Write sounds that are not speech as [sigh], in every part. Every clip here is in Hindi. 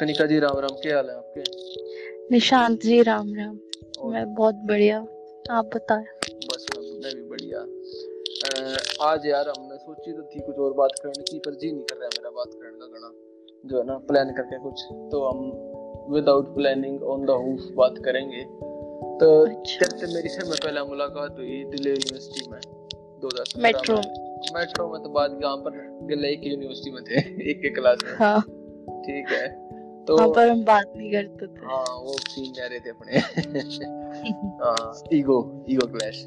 कनिका जी राम राम क्या हाल है आपके? निशांत जी राम राम। मैं बहुत बढ़िया आप बताएँ। बस मैं भी बढ़िया। आज यार हमने सोची तो थी कुछ और बात करने की पर जी नहीं कर रहा मेरा बात करने का घना जो है ना प्लान करके कुछ। तो हम without planning on the hoof बात करेंगे। तो अच्छा। जब से मेरी से में पहला मुलाकात हुई दिल्ली यूनिवर्सिटी में 2017 मेट्रो मेट्रो में। तो बाद यहाँ पर गिल्ला एक यूनिवर्सिटी में थे एक एक क्लास में। हाँ। ठीक है। तो हाँ पर हम बात नहीं करते थे। हाँ वो सीन जा रहे थे अपने। [laughs] हाँ ego ego clash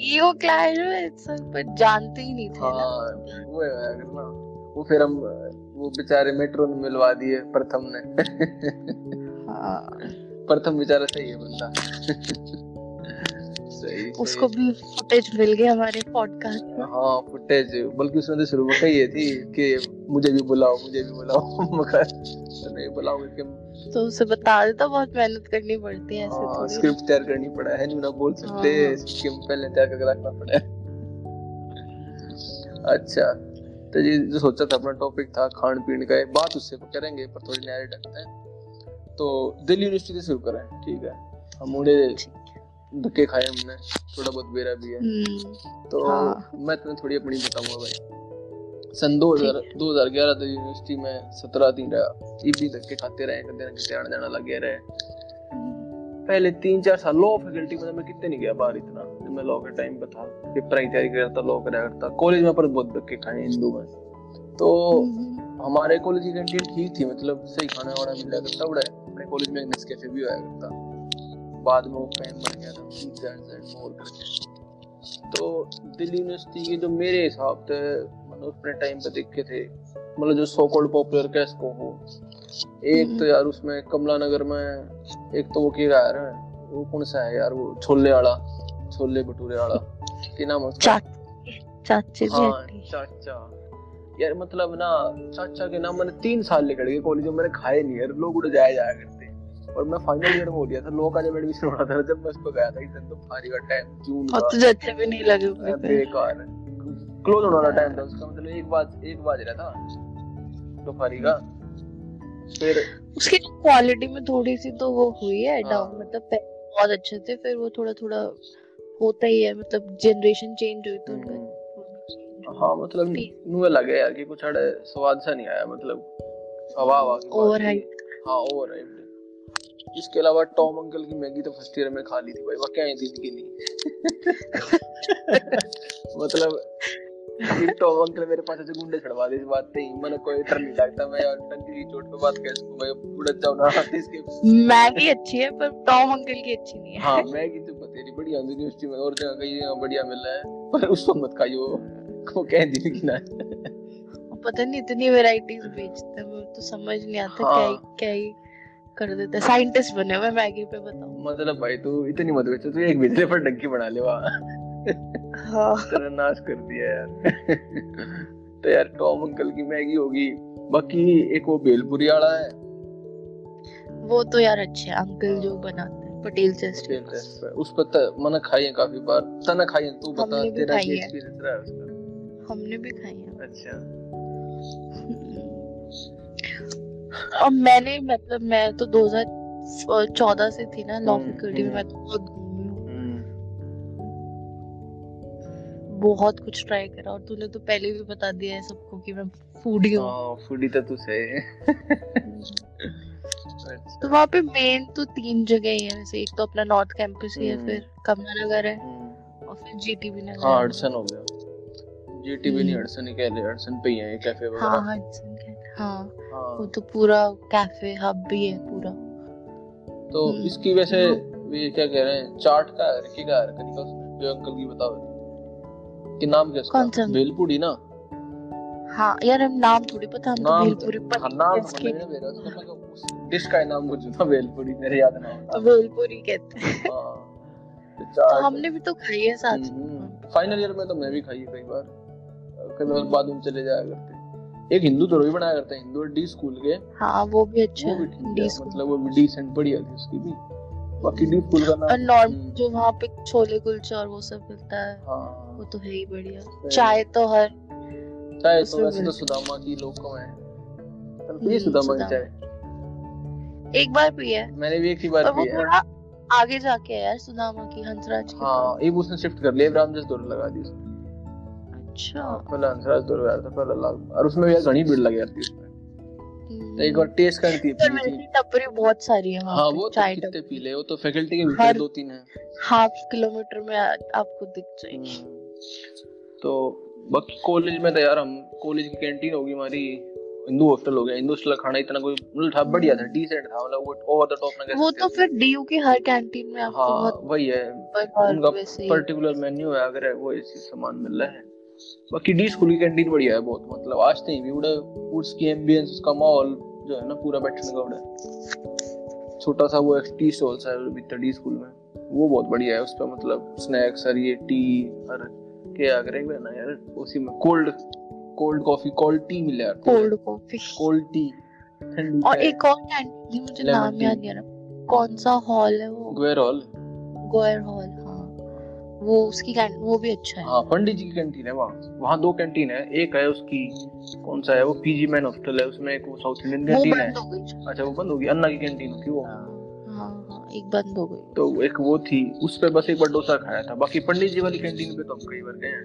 ego clash सब पर जानते ही नहीं थे हाँ वो है यार ना वो फिर हम वो बेचारे मेट्रो ने मिलवा दिए प्रथम ने। हाँ। प्रथम बेचारा सही है बंदा। उसको भी फुटेज मिल गया हमारे पॉडकास्ट में। हाँ फुटेज बल्कि उसने तो शुरू में कही थी कि मुझे भी बुलाओ मुझे भी बुलाओ [laughs] मगर तो नहीं बुलाओगे कि तो उसे बता देता बहुत मेहनत करनी पड़ती है ऐसे हाँ थोड़ी। स्क्रिप्ट तैयार करनी पड़ा है ना बोल सकते हाँ। पहले तैयार करके रखना पड़ा। है अच्छा तो ये जो सोचा था अपना टॉपिक था खान पीन का एक बात उससे करेंगे पर थोड़ी न्यारी ढकते हैं। तो दिल्ली यूनिवर्सिटी से शुरू करें ठीक है? हम मुड़े धक्के खाए हमने थोड़ा बहुत बेरा भी है। हम्म, तो हाँ। मैं तुम्हें थोड़ी अपनी बताऊँगा भाई। सन 2000 2011 तक यूनिवर्सिटी में 17 दिन रहा। ये भी धक्के खाते रहे कदे ना कदे आना जाना लगे रहे। पहले तीन चार साल लॉ फैकल्टी में तो मैं कितने नहीं गया बाहर इतना जब मैं लॉ के टाइम पे था। पेपर की तैयारी कर रहा था लॉ करा करता। कॉलेज में पर बहुत धक्के खाए हिंदू में। तो हम्म, हमारे कॉलेज की कैंटीन ठीक थी मतलब सही खाना वाना मिला करता बड़ा अपने कॉलेज में एक नेस्कैफे भी आया करता। बाद में वो फ़ैन बन गया था पिज्जा एंड मोर करके। तो दिल्ली यूनिवर्सिटी के जो मेरे हिसाब से मतलब अपने टाइम पे देखे थे मतलब जो सो कॉल्ड पॉपुलर कैस को हो एक तो यार उसमें कमला नगर में एक तो वो क्या यार वो कौन सा है यार वो छोले वाला छोले भटूरे वाला क्या नाम है उसका? चाची जी हाँ चाचा। यार मतलब ना चाचा के नाम मैंने तीन साल निकल गए कॉलेज में मैंने खाए नहीं यार लोग उड़ जाया जाया और मैं फाइनल ईयर में हो गया था लोग का जब एडमिशन हो रहा था जब मैं उस पर गया था इस दिन तो फारी का टाइम जून और तुझे अच्छे भी नहीं लगे। बेकार क्लोज होने वाला टाइम था उसका मतलब एक बात एक बाज रहा था दोपहरी का फिर उसकी क्वालिटी में थोड़ी सी तो वो हुई है हाँ। डाउन मतलब बहुत अच्छे थे फिर वो थोड़ा थोड़ा होता ही है मतलब जनरेशन चेंज हुई तो उनका हम्म। हाँ मतलब। नुए लगे यार कि कुछ अड़े स्वाद सा नहीं आया मतलब हवा हवा बात Overhyped। थी। हाँ ओवर इसके अलावा टॉम अंकल की मैगी तो फ़र्स्ट ईयर में खा ली थी भाई वह क्या है दिन की नहीं? [laughs] मतलब टॉम अंकल मेरे पास ऐसे गुंडे छड़वा दे इस बात पे ही। मैंने कोई डर नहीं लगता मैं और टंकी की चोट पे बात कैसे मैं उड़ जाऊँ ना इसके मैगी अच्छी है पर टॉम अंकल की अच्छी नहीं है। हाँ मैगी तो बतेरी बढ़िया यूनिवर्सिटी में और जगह कई जगह बढ़िया मिल रहा है पर उसको मत खाइयो। वो कह दी की ना। पता नहीं इतनी वैरायटीज बेचते हैं तो समझ नहीं आता हाँ। क्या क्या ही कर देते साइंटिस्ट बने हुए मैगी पे बताओ मतलब भाई तू इतनी मत बेचो तू एक बिजली पर डंकी बना ले वहाँ। हाँ। तेरा नाश कर दिया यार। तो यार टॉम अंकल की मैगी होगी। बाकी एक वो भेलपुरी वाला है। वो तो यार अच्छे हैं अंकल जो बनाते हैं पटेल चेस्ट उस पर त- मैंने खाई है काफ़ी बार। तना खाई है तू बता तेरा एक्सपीरियंस रहा है उसका? हमने भी खाई है। अच्छा। [laughs] और मैंने मतलब मैं तो 2014 से थी ना लॉ हम्म, फैकल्टी में हम्म। मैं तो बहुत घूमी हूँ। हम्म, बहुत कुछ ट्राई करा और तूने तो पहले भी बता दिया है सबको कि मैं फूडी हूँ। हाँ फूडी तो तू से तो वहाँ पे मेन तो तीन जगह ही है वैसे एक तो अपना नॉर्थ कैंपस ही है हम्म। फिर कमला नगर है हम्म, और फिर जीटीबी नगर हाँ है। हडसन हो गया। जीटीवी नहीं हम्म। हडसन ही कह रहे हडसन पे ही है कैफ़े हाँ वगैरह। हडसन के हाँ वो हाँ। तो पूरा कैफ़े हब भी है पूरा। तो हम्म। इसकी वैसे ये क्या कह रहे हैं चाट का है की का है कनिका उसमें जो अंकल की बताओ कि नाम क्या कौन सा? भेलपुरी ना? हाँ यार हम नाम थोड़ी पता हम तो नाम भेलपुरी हाँ, नाम इसके नहीं मेरा उसका मतलब उस डिश का ही नाम मुझे था भेलपुरी मेरे याद ना आता भेलपुरी कहते हैं। हाँ तो तो हमने भी तो खाई है साथ। हम्म, फाइनल ईयर में तो मैं भी खाई है कई बार। कई बार बाद में चले जाया करते। एक हिंदू तो भी बनाया करता है हिंदू डी स्कूल के। हाँ वो भी अच्छा वो भी डी स्कूल। मतलब वो भी डिसेंट बढ़िया थी उसकी भी। बाकी डी स्कूल का नाम नॉर्म हम्म, जो वहाँ पे छोले कुलचे और वो सब मिलता है हाँ। वो तो है ही बढ़िया। चाय तो हर चाय तो वैसे तो सुदामा की लोग को है। चल हम्म, पी सुदामा की चाय। एक बार पिया है। मैंने भी एक ही बार पिया है। आगे जाके यार सुदामा की हंसराज हाँ एक उसने शिफ्ट कर लिया रामजस दौर लगा दी उसने। अच्छा। हाँ, पहले हंसराज दौर आया था पहले लाग और उसमें यार घनी भीड़ लग जाती है उसमें। हम्म। तो एक बार टेस्ट थी पर पीनी टपरी बहुत सारी है हाँ वो तो कितने पी ले वो तो फैकल्टी के भीतर दो तीन है। हाफ़ किलोमीटर में आपको दिख जाएगी। हम्म। तो बाकी कॉलेज में तो यार हम कॉलेज की कैंटीन होगी हमारी हिंदू हॉस्टल हो गया। हिंदू हॉस्टल का खाना इतना कोई मतलब था बढ़िया था डिसेंट था मतलब वो ओवर द टॉप ना वो तो फिर डीयू की हर कैंटीन में आपको हाँ बहुत वही है। उनका पर्टिकुलर मेन्यू है अगर वो ऐसी सामान मिल रहा है। बाकी डी स्कूल की कैंटीन बढ़िया है बहुत मतलब आज नहीं भी उड़े उसकी एम्बियंस उसका माहौल जो है ना पूरा बैठने का उड़े। छोटा सा वो एक टी स्टॉल सा है भीतर डी स्कूल में वो बहुत बढ़िया है उस पर मतलब स्नैक्स और ये टी और क्या एक ना यार उसी में cold cold coffee cold tea मिले यार कोल्ड कॉफ़ी कोल्ड टी और एक और कैंटीन मुझे नाम याद नहीं आ रहा कौन सा हॉल है वो? ग्वेर हॉल गोयर हॉल वो उसकी वो भी अच्छा है। हाँ पंडित जी की कैंटीन है वहाँ। वहाँ दो कैंटीन है। एक है उसकी कौन सा है वो? पीजी मैन हॉस्टल है। उसमें एक वो साउथ इंडियन कैंटीन है। अच्छा वो बंद होगी अन्ना की कैंटीन थी वो। हाँ हाँ हाँ, एक बंद हो गई। तो एक वो थी। उस पे बस एक बार डोसा खाया था। बाकी पंडित जी वाली कैंटीन पे तो हम कई बार गए हैं।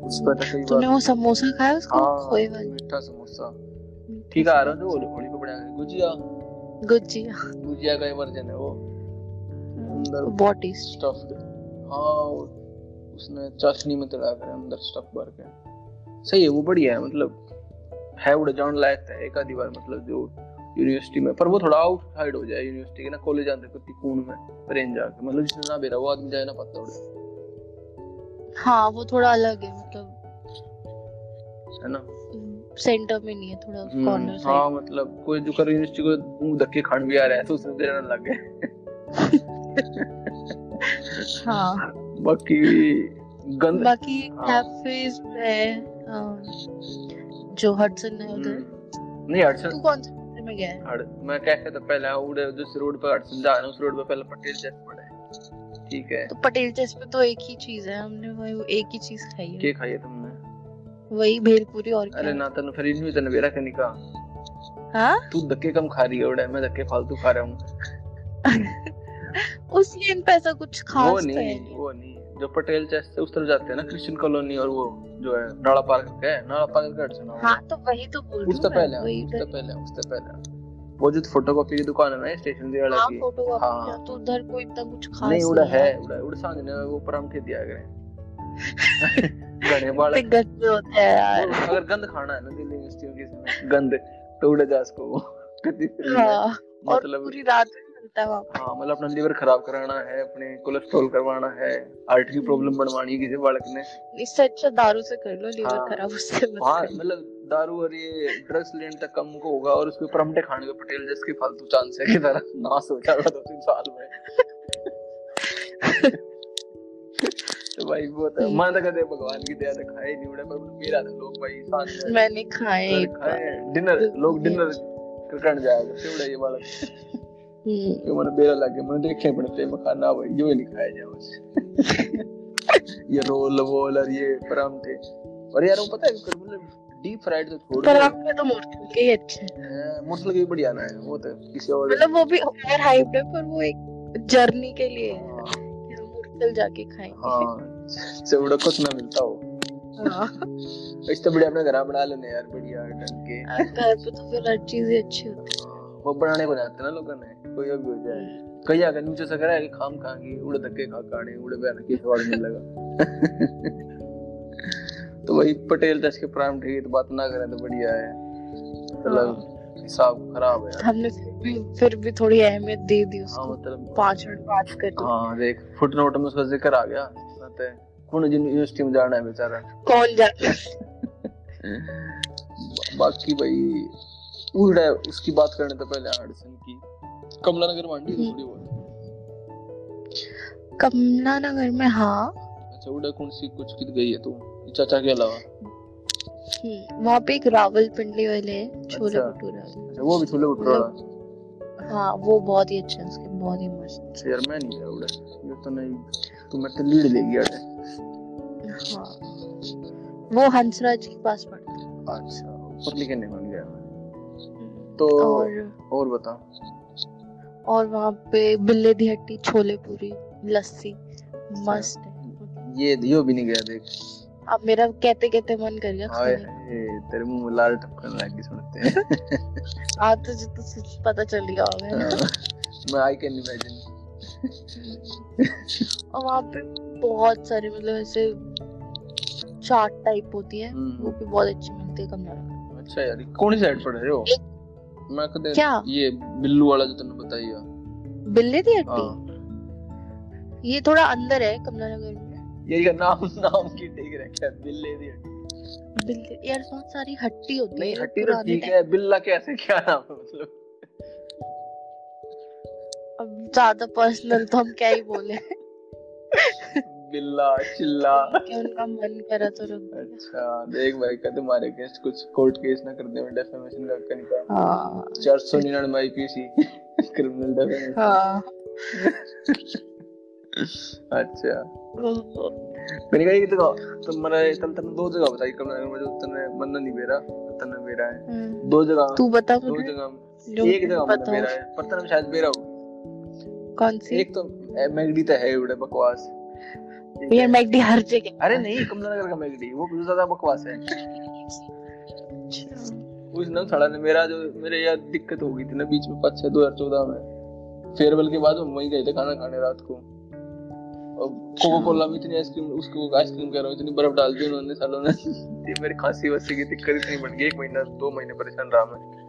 उस पे तो कई तूने वो समोसा खाया उसका? खोए वाला। मीठा समोसा। ठीक है आ रहा है जो होली पे बढ़िया। गुजिया। गुजिया। गुजिया का वर्जन है वो। अंदर बहुत टेस्टी स्टफ्ड वो उसने चाशनी में चढ़ा कर अंदर स्टफ़ भर के। सही है वो बढ़िया है मतलब है उड़ जान लायक है एक आधी बार मतलब जो यूनिवर्सिटी में पर वो थोड़ा आउट साइड हो जाए यूनिवर्सिटी के ना कॉलेज आते कुत्ती कून में रेंज जाके मतलब जिसने ना बेरा वो आदमी जाए ना पता उड़े हाँ वो थोड़ा अलग है मतलब है ना? सेंटर में नहीं है थोड़ा हम्म, कॉर्नर हाँ मतलब कोई जो कर यूनिवर्सिटी को मुँह धक्के खान भी आ रहा है तो उसमें देना लग गए [laughs] हाँ। बाकी गंद बाकी हाँ। कैफेज है अम, जो हडसन है उधर। हम्म, नहीं हडसन तू कौन से में गया है? मैं कैफ़े तो पहले उड़े जिस रोड पे हडसन जा रहा हूँ उस रोड पे पहले पटेल चेस पड़ा है। ठीक है। तो पटेल चेस पे तो एक ही चीज़ है हमने वही एक ही चीज़ खाई है। के खाई है तुमने? वही भेलपुरी और अरे क्या ना तन फिर इनमें तन बेरा कनी का। हाँ? तू धक्के कम खा रही है उड़े मैं धक्के फालतू खा रहा हूँ। [laughs] उस लेन पे ऐसा कुछ खास वो तो है नहीं। नहीं वो नहीं। जो पटेल चेस से उस तरफ़ जाते हैं ना क्रिश्चियन कॉलोनी और वो जो है नाड़ा पार्क है नाड़ा पार्क का हडसन हाँ तो वही तो बोल रही उससे पहले उससे पहले उससे पहले। वो जो फोटोकॉपी की दुकान है ना स्टेशन वाला हाँ की हाँ। तो उधर कोई इतना कुछ खास नहीं उड़ा है। उड़ा उड़ साँझ ने वो परांठे दिया करे। गणे वाला गंदे होते हैं यार। अगर गंद खाना है ना दिल्ली यूनिवर्सिटी में गंद तो उड़े जा उसको कति हाँ। मतलब पूरी रात मिलता है हाँ मतलब अपना लीवर खराब कराना है अपने कोलेस्ट्रॉल करवाना है हार्ट की प्रॉब्लम बनवानी है किसी बालक ने इससे अच्छा दारू से कर लो लीवर हाँ। खराब उससे करो। मतलब दारू और ये ड्रग्स लेने तक कम को होगा और उसके परमटे खाने का पटेल जिसकी फालतू चांस है कि तरह नाश हो जाएगा दो तीन साल में [laughs] तो भाई वो तो हम्म। मैं तो कहते भगवान की दया से खाए नहीं उड़े पर मेरा था लोग भाई साथ में मैंने खाए खाए डिनर लोग डिनर करने जाएगा सेवड़े ये वाला [laughs] हम्म, जो मैंने बेरा लगे मैंने देखे पड़ते मैं खाना भाई जो ही नहीं खाया [laughs] ये रोल वोल और ये परांठे। और यार वो पता है मतलब डीप फ्राइड तो छोड़ पर दो आपके तो मुर्तल के ही अच्छे हैं। मुर्सल की बढ़िया ना है वो तो किसी और मतलब वो भी ओवर हाइप्ड है पर वो एक जर्नी के लिए है हाँ, कि जाके खाएँगे। हाँ सेवड़ा कुछ ना मिलता हो। हाँ। इससे बढ़िया अपने घर बना लेने यार बढ़िया ढंग के। घर पे तो फिर हर चीज़ अच्छी होती हाँ, वो बनाने को जाते ना लोगों ने। कोई भी हो जाए। कई आगे नीचे से करा है कि खाम खाएँगे उड़े धक्के खा खाने उड़े बयान के स्वाद मिल लगा। [laughs] तो वही पटेल दस के प्राइम थे तो बात ना करें तो बढ़िया है। मतलब हिसाब खराब है हमने फिर भी फिर भी थोड़ी अहमियत दे दी हाँ उसको। मतलब पाँच मिनट बात कर। हाँ देख फुटनोट में उसका ज़िक्र आ गया। कहते हैं, कौन जिन यूनिवर्सिटी में जाना है बेचारा? कौन जाता बाकी भाई उड़ा उसकी बात करने तो पहले हडसन की। कमला नगर मांडी हम्म। थोड़ी बहुत। कमला नगर में हाँ। अच्छा उड़ा कौन सी कुछ कित गई है तू चाचा के अलावा। हम्म, वहाँ पे एक रावल पिंडली वाले छोले अच्छा। भटूरे अच्छा वो भी छोले भटूरा हाँ वो बहुत ही अच्छे हैं उसके बहुत ही मस्त। यार मैं नहीं गया उड़ा ये तो नहीं तू मेरे तो लीड ले गया हाँ। वो हंसराज के पास पड़ता है। अच्छा ऊपर लेके नहीं बन गया मैं। तो तो और और बता। और वहाँ पे बिल्ले दी हट्टी छोले पूरी लस्सी मस्त। है ये यो भी नहीं गया देख। अब मेरा कहते कहते मन कर गया हाय तेरे मुँह में लाल टपकने लगी सुनते हैं। आज तुझे तो सच पता चल गया होगा। हाँ, मैं आई कैन इमेजिन। और वहाँ पे बहुत सारे मतलब ऐसे चाट टाइप होती है हम्म। वो भी बहुत अच्छी मिलती है कमला अच्छा यार कौन सी साइड पर है? हो मैं कदे क्या? ये बिल्लू वाला जो तूने बताया। बिल्ले दी हट्टी हाँ। ये थोड़ा अंदर है कमला नगर में ये इसका नाम नाम की ठीक रखा है बिल्ले दी हट्टी बिल्ले यार बहुत सारी हट्टी होती नहीं है हट्टी तो ठीक है बिल्ला कैसे क्या नाम है मतलब? अब ज़्यादा पर्सनल तो हम क्या ही बोले। [laughs] बिल्ला चिल्ला। कि उनका मन करा तो रख अच्छा देख भाई का तुम्हारे केस कुछ कोर्ट केस ना कर दे में डेफेमेशन का का। निकाल हाँ। चार सौ निन्यानवे आईपीसी क्रिमिनल डेफेमेशन हाँ। अच्छा। मैंने कहा ये तो तुम्हारा तल तने दो जगह बताई कमला में जो तने मन्ना नहीं मेरा तने मेरा है। हम्म, दो जगह। तू बता दो जगह। एक जगह मेरा है। पर तने शायद मेरा हो। कौन सी? एक तो मैगडी तो है बड़े बकवास। यार है- मैगडी हर जगह। अरे नहीं कमला नगर का मैगडी वो बहुत ज़्यादा बकवास है। उस ना साला ने, मेरा जो, मेरे यार दिक्कत हो गई थी ना बीच में पाँच छह दो हज़ार चौदह में। फेयरवेल के बाद हम वहीं गए थे खाना खाने रात को। कोको कोला में इतनी आइसक्रीम उसको आइसक्रीम कह रहा हूँ, इतनी बर्फ़ डाल दी उन्होंने सालों ने। मेरी खांसी की दिक्कत इतनी गई, एक महीना, दो महीने परेशान रहा मैं।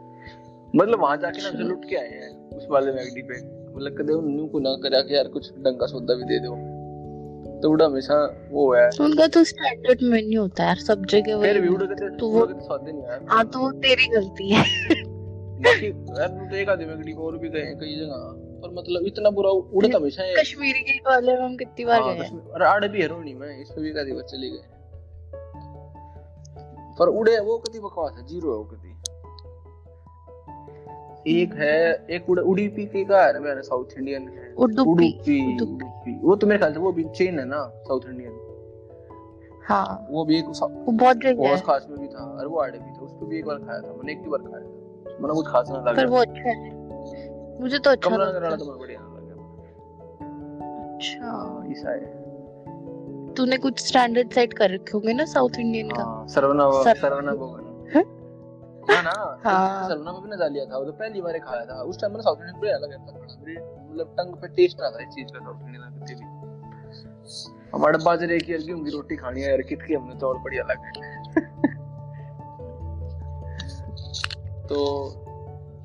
मतलब वहाँ जाके ना हमसे लुट के आए हैं, उस वाले मैगडी पे। मतलब कदे उन्होंने को ना करा कि यार कुछ ढंग का सौदा भी दे दो। तो हमेशा वो है। उनका तो स्टैंडर्ड मेन्यू होता है यार सब जगह वही कहते तो वो- स्वाद नहीं आया। हाँ तो वो तेरी गलती है। बाकी यार तो को और भी गए कई जगह। पर मतलब इतना बुरा उड़े तो हमेशा है कश्मीरी गेट वाले में हम कितनी बार हाँ, गए हैं? कश्मीर- भी हेरो नहीं मैं इस पे भी आधी बार चले गए पर उड़े वो कति बकवास है ज़ीरो है वो कति एक है एक उड़े के का है मेरा साउथ इंडियन उडुपी। वो तो मेरे ख्याल से वो भी चेन है ना साउथ इंडियन हाँ। वो भी एक वो बहुत जगह बहुत है। खास में भी था अरे वो आड़े भी था उस पे भी एक बार खाया था मैंने एक ही बार खाया था। मैंने कुछ खास ना पर वो अच्छा है। मुझे तो अच्छा कमला वाला है। तो बढ़िया लगा। अच्छा। हाँ ईसा है। तूने कुछ स्टैंडर्ड सेट कर रखे होंगे ना साउथ इंडियन का? सरवना सरवना भवन हैं? हाँ। ना हाँ। में भी ना लिया था वो तो पहली बार खाया था। उस टाइम मैंने साउथ इंडियन लगा था मतलब टंग पे टेस्ट था इस चीज़ का साउथ इंडियन का भी। हमारे बाजरे की और गेहूँ रोटी खानी है यार कितनी हमने तो और बढ़िया लगा [laughs] तो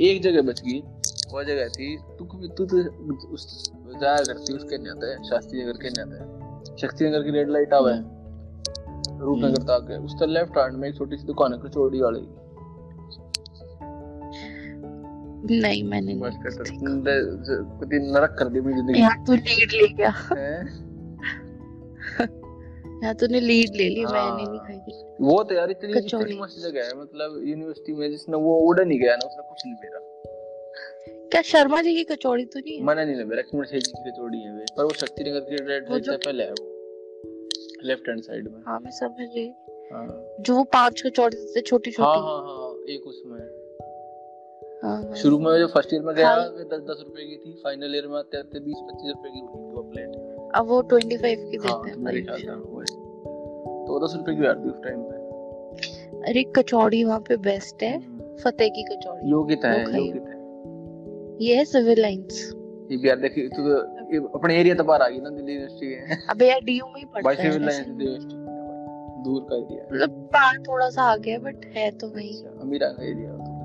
एक जगह बच गई वो जगह थी तू तू तो उस जाया करती उसके नहीं आता है शास्त्री नगर के नहीं आता है शक्ति नगर की रेड लाइट आवा है रूपनगर तक है उसका लेफ़्ट हैंड में एक छोटी सी दुकान है कचौड़ी वाली। नहीं मैंने नहीं नरक कर दी मेरी ज़िंदगी। यहाँ तू लीड ले गया। हैं? [laughs] यहाँ तूने लीड ले ली मैंने हाँ। नहीं खाई। वो तो यार इतनी मस्त जगह है मतलब यूनिवर्सिटी में जिसने वो उड़ नहीं गया ना उसने कुछ नहीं मेरा। क्या शर्मा जी की कचौड़ी तो नहीं है? मना नहीं मेरा कुमार जी की कचौड़ी है पर वो शक्ति नगर की रेड से पहले है वो लेफ़्ट हैंड साइड में। हाँ मैं समझ रही हाँ। जो वो पाँच कचौड़ी देते छोटी हाँ छोटी हाँ हाँ एक उसमें। हाँ, हाँ। शुरू में जो फ़र्स्ट ईयर में गया हाँ। वे दस दस रुपए की थी। फाइनल ईयर में आते आते बीस पच्चीस रुपए की होती थी वो प्लेट अब वो ट्वेंटी फाइव की हाँ देते तो मेरे ख्याल से तो दस रुपए की यार थी उस टाइम पे। अरे कचौड़ी वहाँ पे बेस्ट है। हम्म। फतेह की कचौड़ी। योग्यता है वो खाई। योग्यता है। ये है सिविल लाइंस ये भी यार देखिए तू तो अपने एरिया तो बाहर आ गई ना दिल्ली यूनिवर्सिटी के। अबे यार डीयू में ही बाई है सिविल लाइन दिल्ली यूनिवर्सिटी दूर का एरिया मतलब थोड़ा सा आगे है बट है तो वही। अच्छा अमीरा का एरिया तो ही है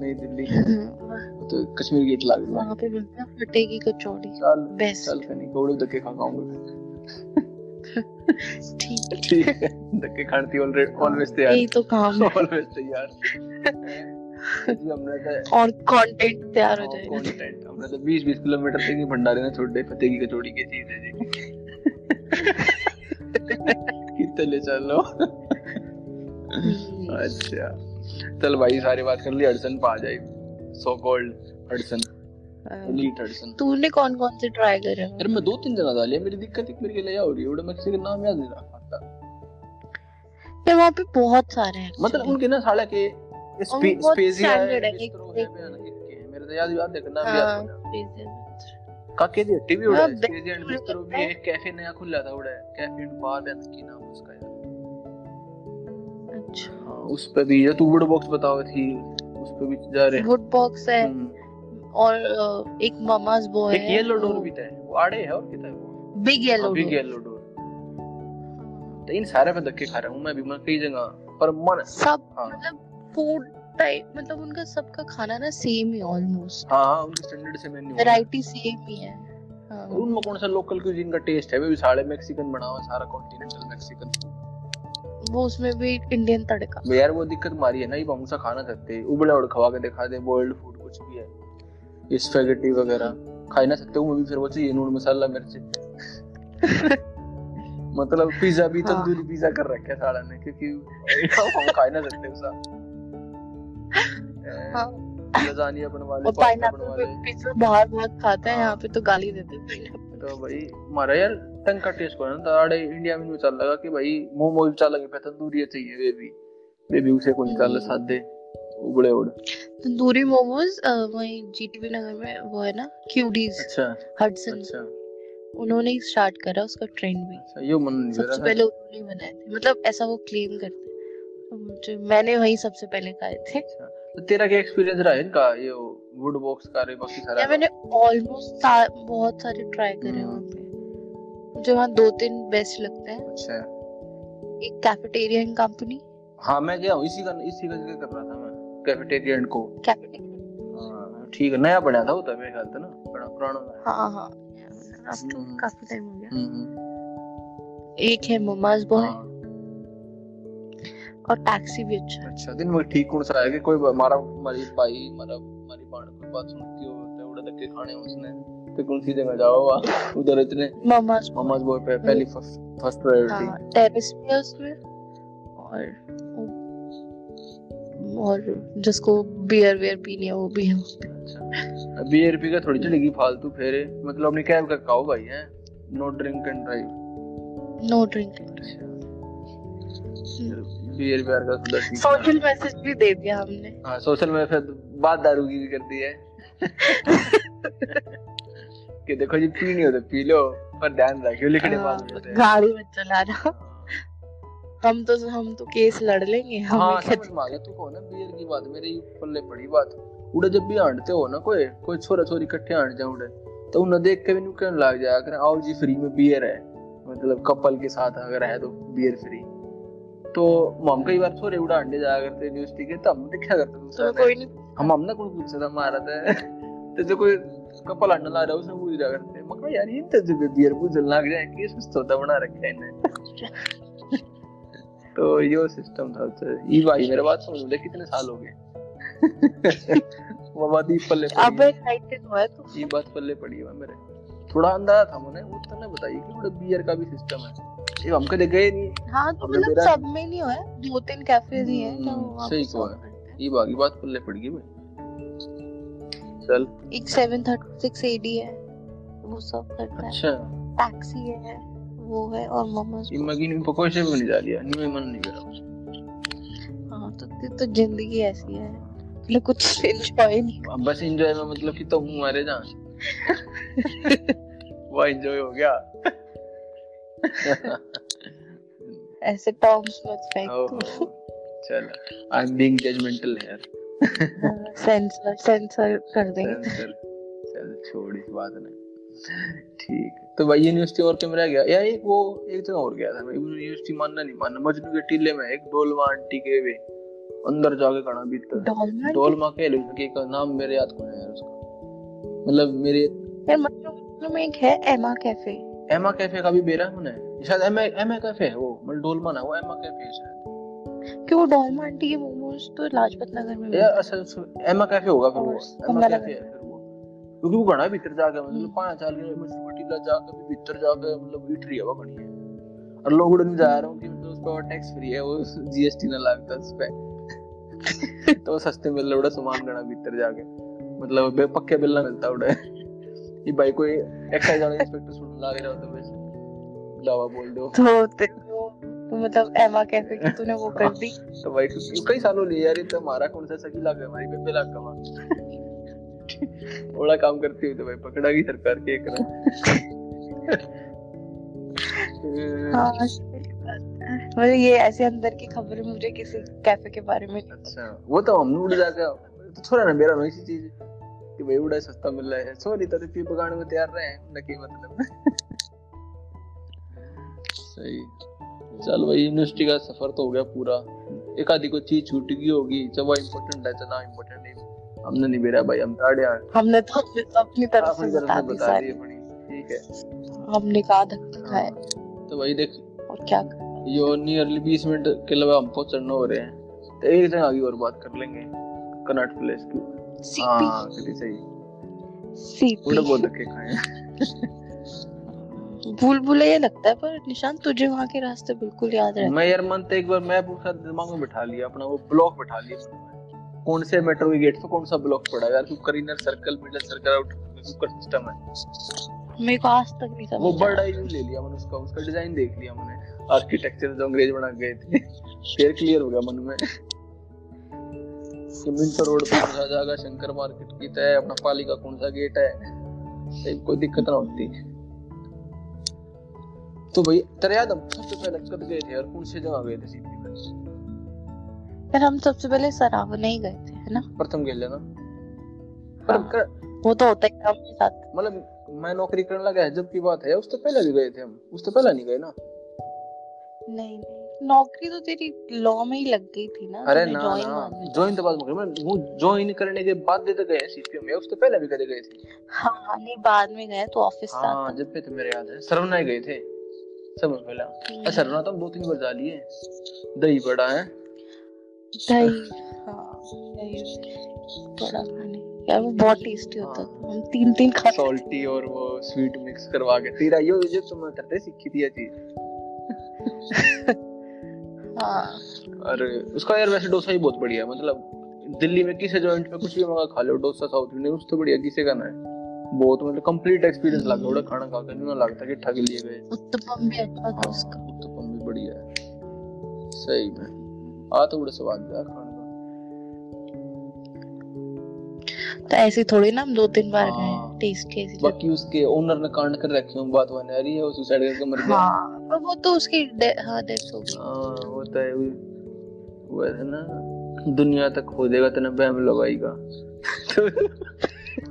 नई दिल्ली। [laughs] तो कश्मीर गेट लाग गया वहाँ पे मिलता है फतेह की कचौड़ी। चल बेस्ट चल कहीं घोड़े धक्के खा खाऊँगा [laughs] ठीक। ठीक है धक्के खाने ऑलरेडी ऑलवेज तैयार। यही तो काम है। ऑलवेज तैयार। तो और कंटेंट तैयार हो जाएगा। कंटेंट हमने तो 20 20 किलोमीटर तक ही भंडारे ने छोड़ दे फतेह की कचौड़ी की चीज़ है जी। [laughs] कितने ले चलो अच्छा। चल भाई सारी बात कर ली हडसन पा जाए। सो कॉल्ड हडसन हाँ। तूने कौन कौन से ट्राई करे हैं? यार मैं दो तीन जगह डाली मेरी दिक्कत एक मेरे के लिए हो रही है। उड़ा मैं किसी का नाम याद नहीं रख पाता। यार वहाँ पे बहुत सारे हैं मतलब उनके ना साला के स्पेसिया है है, है है मेरे तो याद याद देखना भी याद हाँ काके दी हट्टी भी उड़ा हाँ, है स्पेसिया एंड बिस्ट्रो भी एक कैफ़े नया खुला था उड़ा। है कैफ़े एंड बार की नाम उसका यार। अच्छा। हाँ उस पे भी है तू वुड बॉक्स बताओ थी उस पे भी जा रहे वुड बॉक्स है। हम्म। और एक ममाज बॉय एक येलो डोर भी था वो आड़े है और कितना है वो? Big yellow big yellow door तो इन सारे पे धक्के खा रहा हूँ मैं भी मैं कई जगह। पर मन सब हाँ। मतलब फ़ूड टाइप मतलब उनका सबका खाना ना सेम ही ऑलमोस्ट हाँ हाँ उनके स्टैंडर्ड से मेन्यू वैरायटी सेम ही है। हाँ। उनमें कौन सा लोकल क्यूजीन का टेस्ट है? वे भी सारे मैक्सिकन बना हुआ सारा कॉन्टिनेंटल मैक्सिकन वो उसमें भी इंडियन तड़का। यार वो दिक्कत मारी है ना ये हम खाना सकते उबले उड़ खवा के दिखा दे बॉइल्ड फ़ूड कुछ भी है। स्पैगेटी वगैरह खा ही ना सकते वो भी फिर वो चाहिए नून मसाला मिर्च। [laughs] मतलब पिज्जा भी हाँ। तंदूरी पिज्जा कर रखे है साला ने क्योंकि हम खा ही ना सकते उसा। [laughs] हाँ। लजानिया बनवा ले पाइनएप्पल पिज्जा बाहर बहुत खाते हैं हाँ। यहाँ पे तो गाली देते हैं। तो भाई मारा यार टंग का टेस्ट को ना? ताड़े इंडिया में चल लगा कि भाई मोमो चल लगे तंदूरी चाहिए वे भी। वे भी उसे कोई चल हम्म। सादे उबले उड़। तंदूरी मोमोज वहीं जीटीबी नगर में वो है ना क्यूडीज अच्छा। हडसन अच्छा। उन्होंने ही स्टार्ट करा उसका ट्रेंड भी। अच्छा यो मन सबसे पहले उन्होंने बनाए थे। मतलब ऐसा वो क्लेम करते तो मुझे मैंने वही सबसे पहले खाए थे। अच्छा। तो तेरा क्या एक्सपीरियंस रहा है इनका ये वुड बॉक्स का रे बाकी सारा? मैंने ऑलमोस्ट बहुत सारे ट्राई करे हम्म। वहाँ पे मुझे वहाँ दो तीन बेस्ट लगते हैं। अच्छा। एक कैफेटेरियन कंपनी हाँ मैं गया हूँ इसी का इसी का ज़िक्र कर रहा था मैं कैफेटेरियन को। कैफेटेरियन हाँ, ठीक है नया बना था वो तो मेरे ख्याल से ना बड़ा पुराना हाँ हाँ। अब तो हम्म। काफ़ी टाइम हो गया। हम्म, हम्म, एक है ममाज बॉय हाँ। और टैक्सी भी अच्छा अच्छा दिन में ठीक कौन सा कि कोई हमारा हमारी भाई हमारा हमारी बाण कोई बात सुनती हो तो उड़ा धक्के खाने उसने। तो कौन सी जगह जाओ उधर इतने ममाज ममाज बॉय पे पहली फ़र्स्ट फ़र्स्ट प्रायोरिटी टेरेस भी है उसमें। और और जिसको बियर वेयर पीनी है वो भी है अच्छा। बियर पी का थोड़ी चलेगी फालतू फेरे। मतलब अपनी कैब का खाओ भाई है? No drink and drive no drink beer beer का ठीक सोशल मैसेज भी दे दिया हमने। हाँ सोशल में फिर बात दारू की भी कर दी है। [laughs] कि देखो जी पीनी हो तो पी लो पर ध्यान रखियो लिखने हाँ, बाद में गाड़ी में चलाना। हम तो हम तो केस लड़ लेंगे हम हाँ हमें समझ में आ गया तू कहो ना बियर की बात मेरे ही पल्ले पड़ी बात। उड़े जब भी आंटते हो ना कोई कोई छोरा छोरी इकट्ठे आंट जाए उड़े तो उन्हें देख के भी कहने लग जाया कर आओ जी फ्री में बियर है। मतलब कपल के साथ अगर है तो बियर फ्री तो हम कई बार छोरे उड़ा अंडे जाया करते यूनिवर्सिटी के तब देखा करते तो कोई नहीं। हम हमने कौन पूछा था मारा था [laughs] तो जो कोई मैं कहा यार ये तो रखा है इन्हें। [laughs] तो यो सिस्टम था तो ये भाई मेरे बात समझ ले कितने साल हो गए। [laughs] बात ही पल्ले अबे नाइनटीन हुआ तो। ये बात पल्ले पड़ी है मेरे। थोड़ा अंदाज़ा था मैंने वो तो ने बताइए कि बड़ा बियर का भी सिस्टम है। ये हम कदे गए नहीं। हाँ तो मतलब सब में नहीं हुआ है दो तीन कैफेज ही हैं जो हम्म, सही कहा। ये बाकी बात पल्ले पड़ गई भाई। चल। एक सेवन थर्टी सिक्स एडी है। वो सब करता है। अच्छा। टैक्सी है वो है और मोमोज ये मगी ने पकोड़े से भी नहीं डालिया नहीं मैं मन नहीं करा हाँ तो ते तो ज़िंदगी ऐसी है। मतलब कुछ एंजॉय नहीं बस एंजॉय में मतलब कि तो हूँ मारे जहाँ [laughs] वो एंजॉय हो गया। ऐसे टर्म्स मत फेंक चल। आई एम बीइंग जजमेंटल यार। सेंसर सेंसर कर देंगे। चल छोड़ इस बात ने। ठीक तो भाई यूनिवर्सिटी और क्यों रह गया? यार एक वो एक जगह और गया था वो यूनिवर्सिटी मानना नहीं मानना। मजनू के टीले में एक डोलमा आंटी के वे अंदर जाके भीतर डॉलमेट डोलमा के लो उसके का नाम मेरे याद को है यार उसका। मतलब मेरे यार मतलब में एक है एमा कैफ़े एमा कैफ़े का भी बेरा होना है शायद एमा एमा कैफ़े है वो मतलब डोलमा ना वो एमा कैफ़े है शायद। कि वो डॉलमा आंटी के मोमोज तो लाजपत नगर में यार असल एमा कैफ़े होगा फिर वो। एमा कमला कैफ़े है फिर वो। क्योंकि वो घना भीतर जाके मतलब हम्म। पाँच साल के मजनू टीला जाके भी भीतर जाके मतलब ईट रही है वो है। और लोग उड़न जा रहा हूँ कि मतलब उस पर टैक्स फ्री है वो जीएसटी ना लगता उस पे तो सस्ते मिल रहा सामान घना भीतर जाके। मतलब बे पक्के बिल ना मिलता उड़े। ये भाई कोई एक्साइज वाला [laughs] इंस्पेक्टर सुन लग रहा हो तो बस दावा बोल दो। तो मतलब एमा कैफ़े की तूने वो कर दी। [laughs] तो भाई क्योंकि कई सालों लिए यार ये तो हमारा कौन सा सगी लाग हमारी बेबे लाग कमा [laughs] बड़ा काम करती हुई तो भाई पकड़ा गई सरकार के एक [laughs] हाँ मतलब ये ऐसे अंदर की खबर मुझे किसी कैफ़े के बारे में। अच्छा वो तो हम उड़ जाके तो छोड़ा ना मेरा नहीं चीज़ कि भाई उड़ा सस्ता मिल रहा है। सॉरी तो पी पकाने में तैयार रहे हैं न की मतलब। सही। चल भाई यूनिवर्सिटी का सफ़र तो हो गया पूरा। एक आधी को चीज़ छूट गई होगी। जब वो इम्पोर्टेंट है चला इम्पोर्टेंट नहीं। हमने नहीं बेरा भाई हम ताड़े आ हमने तो अपनी तरफ़ से बता दी सारी। ठीक है। हमने कहा धक्का है। तो भाई देख और क्या यो नियरली 20 मिनट के लिए हम पहुँचना हो रहे हैं। तो एक दिन आगे और बात कर लेंगे कनॉट प्लेस की। हाँ सही उड़ा सीपी बहुत धक्के खाए। [laughs] भूल भुलैया लगता है पर निशान तुझे वहाँ के रास्ते बिल्कुल याद रहते मैं यार मन तो एक बार मैप उसका दिमाग में बिठा लिया अपना वो ब्लॉक बिठा लिया कौन से मेट्रो के गेट पे कौन सा ब्लॉक पड़ा यार तू करीनर सर्कल मिडल सर्कल आउट का सिस्टम है? मेरे को आज तक नहीं समझ वो। बर्ड आई ले लिया मैंने उसका उसका डिज़ाइन देख लिया मैंने। आर्किटेक्चर जो अंग्रेज़ बना गए थे। फिर क्लियर हो गया मन में। कि मिंटो रोड पे कौन सा जाएगा शंकर मार्केट की तय अपना पाली का कौन सा गेट है? कोई दिक्कत ना होती। तो भाई तेरे याद हम सबसे पहले कब गए थे और कौन सी जगह गए थे सीपी में फिर हम सबसे पहले सरावना ही गए थे है ना? प्रथम खेल लेना। पर हाँ। कर- वो तो होता ही था अपने साथ। मतलब मैं नौकरी करने लगा है जब की बात है उस तो पहले भी गए थे हम। उस तो पहले नहीं गए ना? नहीं नहीं। नौकरी तो तेरी लॉ में ही लग गई थी ना अरे ना ना। ज्वाइन तो बाद में मैं वो ज्वाइन करने के बाद देते गए सीपीएम में उस तो पहले भी कदे गए थे। हाँ नहीं बाद में गए तो ऑफ़िस था हाँ जब पे तो मेरे याद है। सरवना गए थे। सब पहले अच्छा सरवना तो दो तीन बार जा लिए। दही बड़ा है। दही हाँ दही बड़ा खाने। यार वो बहुत टेस्टी होता हाँ। था। हम तीन तीन खा सॉल्टी और वो स्वीट मिक्स करवा के। तेरा यो जो तुम करते सीखी थी ये चीज़। हाँ। और उसका यार वैसे डोसा ही बहुत बढ़िया है। मतलब दिल्ली में किसी जॉइंट पे कुछ भी मंगा खा लो डोसा साउथ इंडियन उससे बढ़िया किसे का ना है। बहुत मतलब कंप्लीट एक्सपीरियंस लगा उड़ा खाना खा के नहीं लगता कि ठग लिए गए। उत्तपम भी अच्छा था उसका। हाँ, उत्तपम भी बढ़िया है। सही में। आ तो बड़ा स्वाद है खाने का। तो ऐसे थोड़ी ना हम दो तीन बार हाँ। गए टेस्ट के ऐसे बाकी उसके ओनर ने कांड कर रखे हूँ बात बने रही है वो सुसाइड करके मर गया। हाँ वो तो उसकी हाँ डेथ हो गई। हाँ वो तो है वो- है ना दुनिया तक खोदेगा तेने बैम लगाएगा। [laughs] तो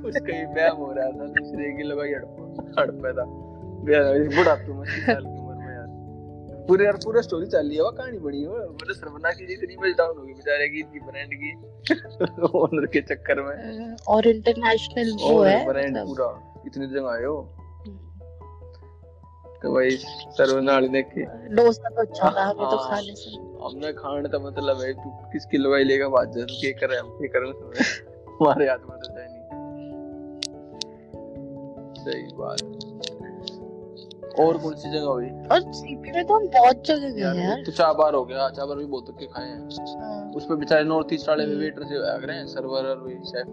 उसका ही हो रहा था दूसरे की लगाई हड़प हड़पे था बुढ़ापे में अस्सी साल की उम्र में यार। पूरे यार पूरा स्टोरी चल रही है वो कहानी बनी है। मतलब सरवना की इतनी इमेज डाउन हो गई बेचारे की इतनी ब्रांड की। ओनर के चक्कर में। और इंटरनेशनल वो है ब्रांड मतलब, पूरा। इतनी जगह आए हो। हम्म, तो भाई सर्वनाल देख। के डोसा तो अच्छा था हमें तो हाँ। खाने से। हमने खाने का मतलब है तू किस किलो का ही लेगा बात ज़रूर के करे हम के करें? हमारे हाथ में तो। सही बात। और कौन सी जगह हुई? और सीपी में तो हम बहुत जगह गए यार यार। तो चाबार हो गया। चाबार भी बहुत के खाए हैं। हाँ, उस पे बेचारे नॉर्थ ईस्ट वाले में हम्म। वेटर से आ गए हैं सर्वर और वही शेफ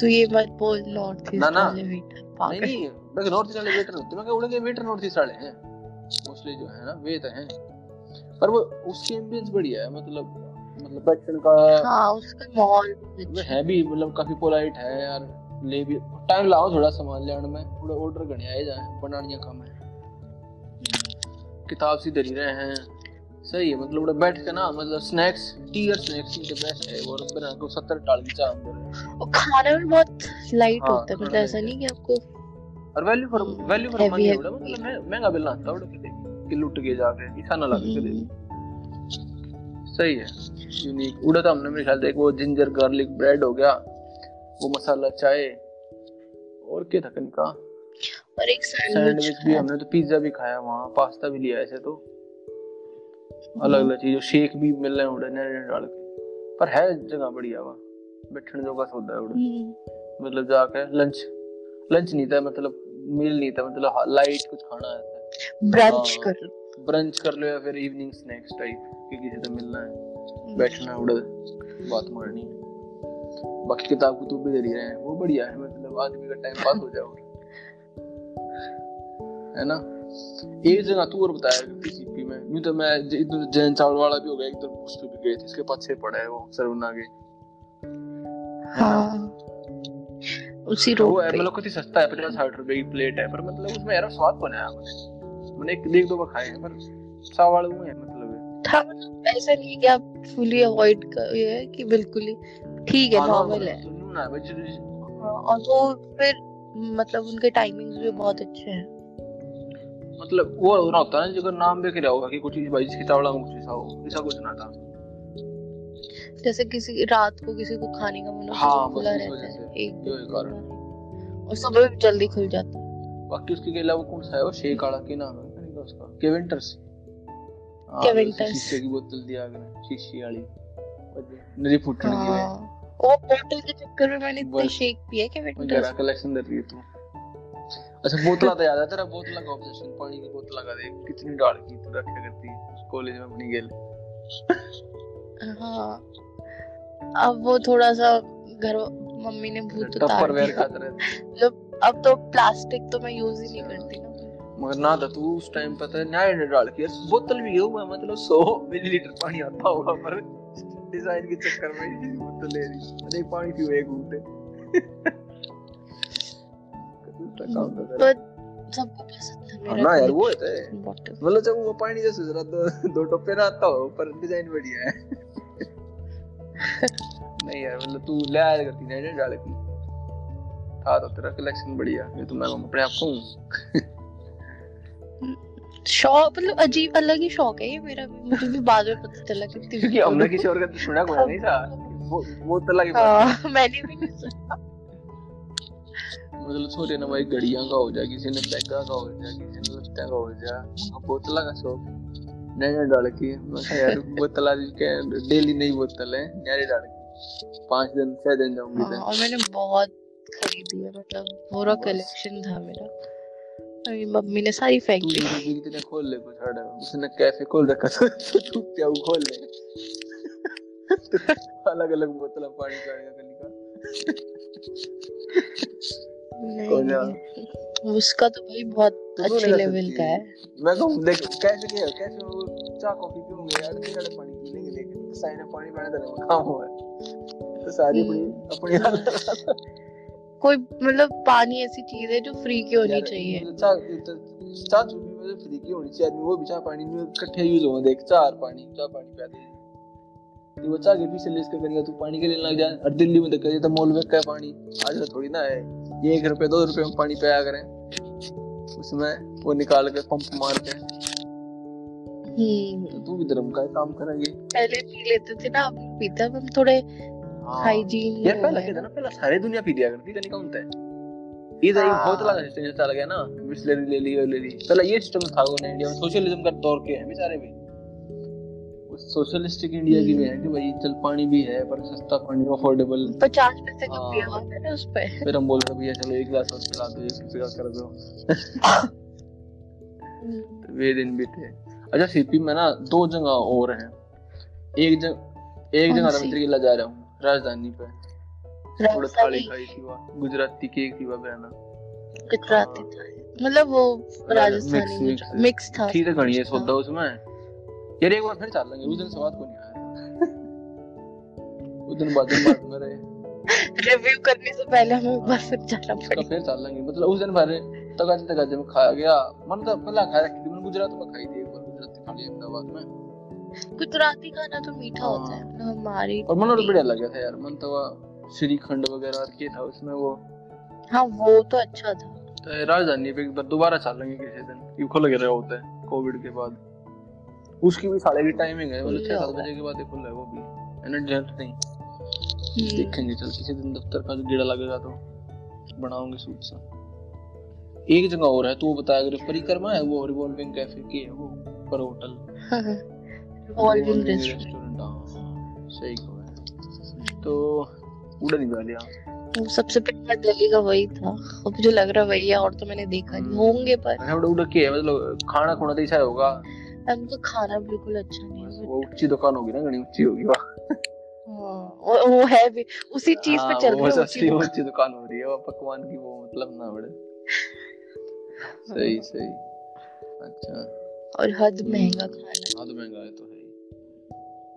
तो ये मत बोल नॉर्थ ईस्ट। वाले वेटर नहीं पागल नहीं देख नॉर्थ ईस्ट वाले वेटर होते हैं। मैं उड़े वेटर नॉर्थ ईस्ट वाले हैं। मोस्टली जो है ना वे तो हैं। पर वो उसकी एम्बियंस बढ़िया है मतलब मतलब बैठने का हाँ उसका माहौल भी अच्छा है भी मतलब काफ़ी पोलाइट है यार। ले भी टाइम लाओ थोड़ा सामान ले में थोड़ा ऑर्डर करने आए जाए बनानिया कम है। किताब सी धरी रहे हैं। सही है मतलब उड़ा बैठ के ना मतलब स्नैक्स टी और स्नैक्स इनके बेस्ट है और बना को 70 टाल की चाह और खाने में बहुत लाइट हाँ, होता है मतलब ऐसा नहीं कि आपको और value for hmm, value for money है। मतलब मैं महँगा बिल आता उड़ा के कि लुट के जाके इतना ना लगे कदे भी। सही है यूनिक उड़ा तो हमने मेरे ख्याल से एक वो जिंजर गार्लिक ब्रेड हो गया। वो मसाला चाय और क्या था कनिका और एक सैंडविच भी हमने तो पिज्जा भी खाया वहाँ पास्ता भी लिया ऐसे तो। अलग अलग चीज़ शेक भी मिल रहे हैं नरे डाल के। पर है जगह बढ़िया वहाँ बैठने जो का सौदा है हम्म, मतलब जाके लंच लंच नहीं था मतलब मील नहीं था मतलब लाइट कुछ खाना है। ब्रंच हाँ। कर ब्रंच कर लो या फिर इवनिंग स्नैक्स टाइप कि किसी से मिलना है बैठना है उड़े बात मारनी है। बाकी किताब कुतुब भी दे रही है। वो बढ़िया है मतलब आदमी का टाइम पास हो जाए है ना? एक जगह तू और बताया सीपी में। यूँ तो मैं इधर जैन चावल वाला भी हो गया इधर उस पे भी गए थे इसके पीछे पड़ा है वो सरवना के। हाँ उसी रोड है पे। मतलब कितनी सस्ता है पचास साठ रुपए की प्लेट है पर मतलब उसमें यार स्वाद है मैंने मैंने एक देख दो बार खाए हैं पर चावल वो है मतलब मतलब ऐसा नहीं कि आप फुली अवॉइड कर ये है कि बिल्कुल ही ठीक है हाँ, नॉर्मल है। ना भाई जो- हाँ, और वो फिर मतलब उनके टाइमिंग्स भी बहुत अच्छे हैं। मतलब वो हो होता है जो नाम देख रहा होगा कि कुछ भाई जिसकी चावड़ा में कुछ ऐसा हो ऐसा कुछ ना था। जैसे किसी रात को किसी को खाने का मन हो हाँ, तो खुला रहता है एक है कारण। और सुबह जल्दी खुल जाता है। बाकी उसके अलावा कौन सा है वो शेक आड़ा के नाम है क्या नहीं हाँ, शीशे की बोतल दिया गया। शीशी वाली। नरी फुटने की है। हाँ। वो बोतल के चक्कर में मैंने इतने शेक पिए कि मैं जरा कलेक्शन कर रही है तू। अच्छा बोतला तो याद है तेरा? बोतला का ऑब्सेशन पानी की बोतल लगा दे। कितनी डाल की तू रखा करती। है कॉलेज में अपनी गेल। हाँ। अब वो थोड़ा सा घर मम्मी ने भूत उतार दिया। [laughs] मतलब अब तो प्लास्टिक तो मैं यूज़ ही नहीं करती ना। मगर ना था तू उस टाइम पता है न्याय ने डाल के बोतल भी हुआ मतलब 100 मिलीलीटर पानी आता होगा पर डिज़ाइन के चक्कर में बोतल ले रही अरे पानी पीओ एक तो पर सबको पसंद था हाँ, ना यार वो है। मतलब जब वो पानी जैसे जरा दो दो टप्पे ना आता हो पर डिज़ाइन बढ़िया है। नहीं यार मतलब तू ले आया करती नहीं डाल की। था तो तेरा कलेक्शन बढ़िया ये तो मैं अपने आप को हूँ शौक मतलब अजीब अलग ही शौक है ये मेरा मुझे भी बाद में पता चला कि क्योंकि हमने किसी और का तो सुना कोई नहीं था। वो वो तो लगी है। हाँ मैंने भी नहीं सुना। मतलब सोचे ना भाई घड़ियाँ का हो जाए किसी ने बैगा का हो जाए किसी ने लत्ता का हो जाए अब बोतल का शौक। नैने डाल की मैं कहा यार बोतल के डेली नई बोतल है न्यारे डाल की। पाँच दिन छह दिन जाऊँगी हाँ, और मैंने बहुत खरीदी है मतलब पूरा कलेक्शन था मेरा। अभी मम्मी ने सारी फेंक दी। भी भी खोल ले कुछ हट उसने कैफ़े खोल रखा था तो तू क्या खोल ले। अलग अलग बोतल पानी पानी का कली का। कौन है? नहीं। उसका तो भाई बहुत तो अच्छे लेवल का है। मैं कहूँ देख कैसे क्या कैसे वो चाय कॉफ़ी पीऊँगे यार तेरे वाले पानी पी लेंगे देख तो साइन पानी पाने में काम हुआ है। तो सारी अपनी हम्म। अपनी हालत। कोई मतलब पानी ऐसी चीज़ है जो फ्री की होनी चाहिए? मतलब तो चाय जो भी मतलब फ्री की होनी चाहिए? वो भी पानी में इकट्ठे यूज़ हो देख चार पानी चाय पानी तो वो के पीछे करेगा तू पानी के लिए लग जाए और दिल्ली में तो तो मॉल का पानी आज थोड़ी ना है। ये एक रुपए दो रुपए में पानी पिया करें। उसमें वो निकाल के पंप मार के। हम्म। तो तू भी धर्म का काम करेंगे। पहले पी लेते थे ना नहीं पीते हम थोड़े। हाइजीन यार पहला क्या था ना? पहला सारे दुनिया पी दिया करती कहीं कौन था इधर एक हाँ। बहुत लगा सिस्टम चल गया ना बिस्लरी ले ली ले ली। पहला ये सिस्टम था वो इंडिया में सोशलिज्म का दौर के हैं बेचारे भी। सोशलिस्टिक इंडिया की भी है कि भाई चल पानी भी है पर सस्ता पानी अफोर्डेबल पचास पैसे का हाँ। पिया हुआ है ना उस पे। फिर हम बोल रहे भैया चलो एक गिलास और पिला दो एक कर दो। तो [laughs] वे दिन भी थे। अच्छा सीपी में ना दो जगह और हैं। एक जगह एक जगह तो? मैं तेरे जा रहा हूँ। राजधानी पे। थोड़ा थाली खाई थी गुजराती केक थी बहना। गुजराती मतलब वो राजस्थानी मिक्स था। ठीक है घड़ी है हाँ। सौदा उसमें। यार एक बार फिर चल लेंगे। उस दिन स्वाद को नहीं आया। उस दिन बाद बाद में रहे। रिव्यू करने से पहले हमें एक बार फिर जाना पड़ेगा। फिर चल लेंगे। मतलब उस दिन भर तगाजे तगाजे में खाया गया। मन तो पहला खाया मैंने गुजरात में खाई थी एक बार। गुजराती थाली अहमदाबाद में। गुजराती खाना तो मीठा हाँ। होता है मतलब हमारी और मन और बढ़िया लग गया था यार मन तो वहाँ श्रीखंड वगैरह के था उसमें वो। हाँ वो तो अच्छा था। तो राजधानी पे एक बार दोबारा चल लेंगे किसी दिन ये खुल गया होता है कोविड के बाद। उसकी भी साढ़े की टाइमिंग है मतलब छह सात बजे के बाद ही खुल है वो भी एनर्जेंट नहीं। हम्म, देखेंगे चल किसी दिन दफ्तर का गेड़ा लगेगा तो बनाऊँगे सूट सा। एक जगह और है तो वो बताया अगर परिक्रमा है वो रिवॉल्विंग कैफ़े की है वो पर होटल रेस्टोरेंट हाँ सही कहा है। तो उड़ा नहीं जा वो सबसे पहला दिल्ली का वही था। अब मुझे लग रहा वही है और तो मैंने देखा नहीं। होंगे पर। अच्छा उड़ा उड़ा के है? मतलब खाना खुना तो ऐसा होगा। उनका खाना बिल्कुल अच्छा नहीं है। वो ऊँची दुकान होगी ना घनी ऊँची होगी वहाँ। हाँ, वो वो है भी। उसी चीज़ पे हाँ, चल रही है ऊँची ऊँची दुकान हो रही है। वो पकवान की वो मतलब ना बड़े। सही सही। अच्छा। और हद महँगा खाना। हद महँगा है तो ही।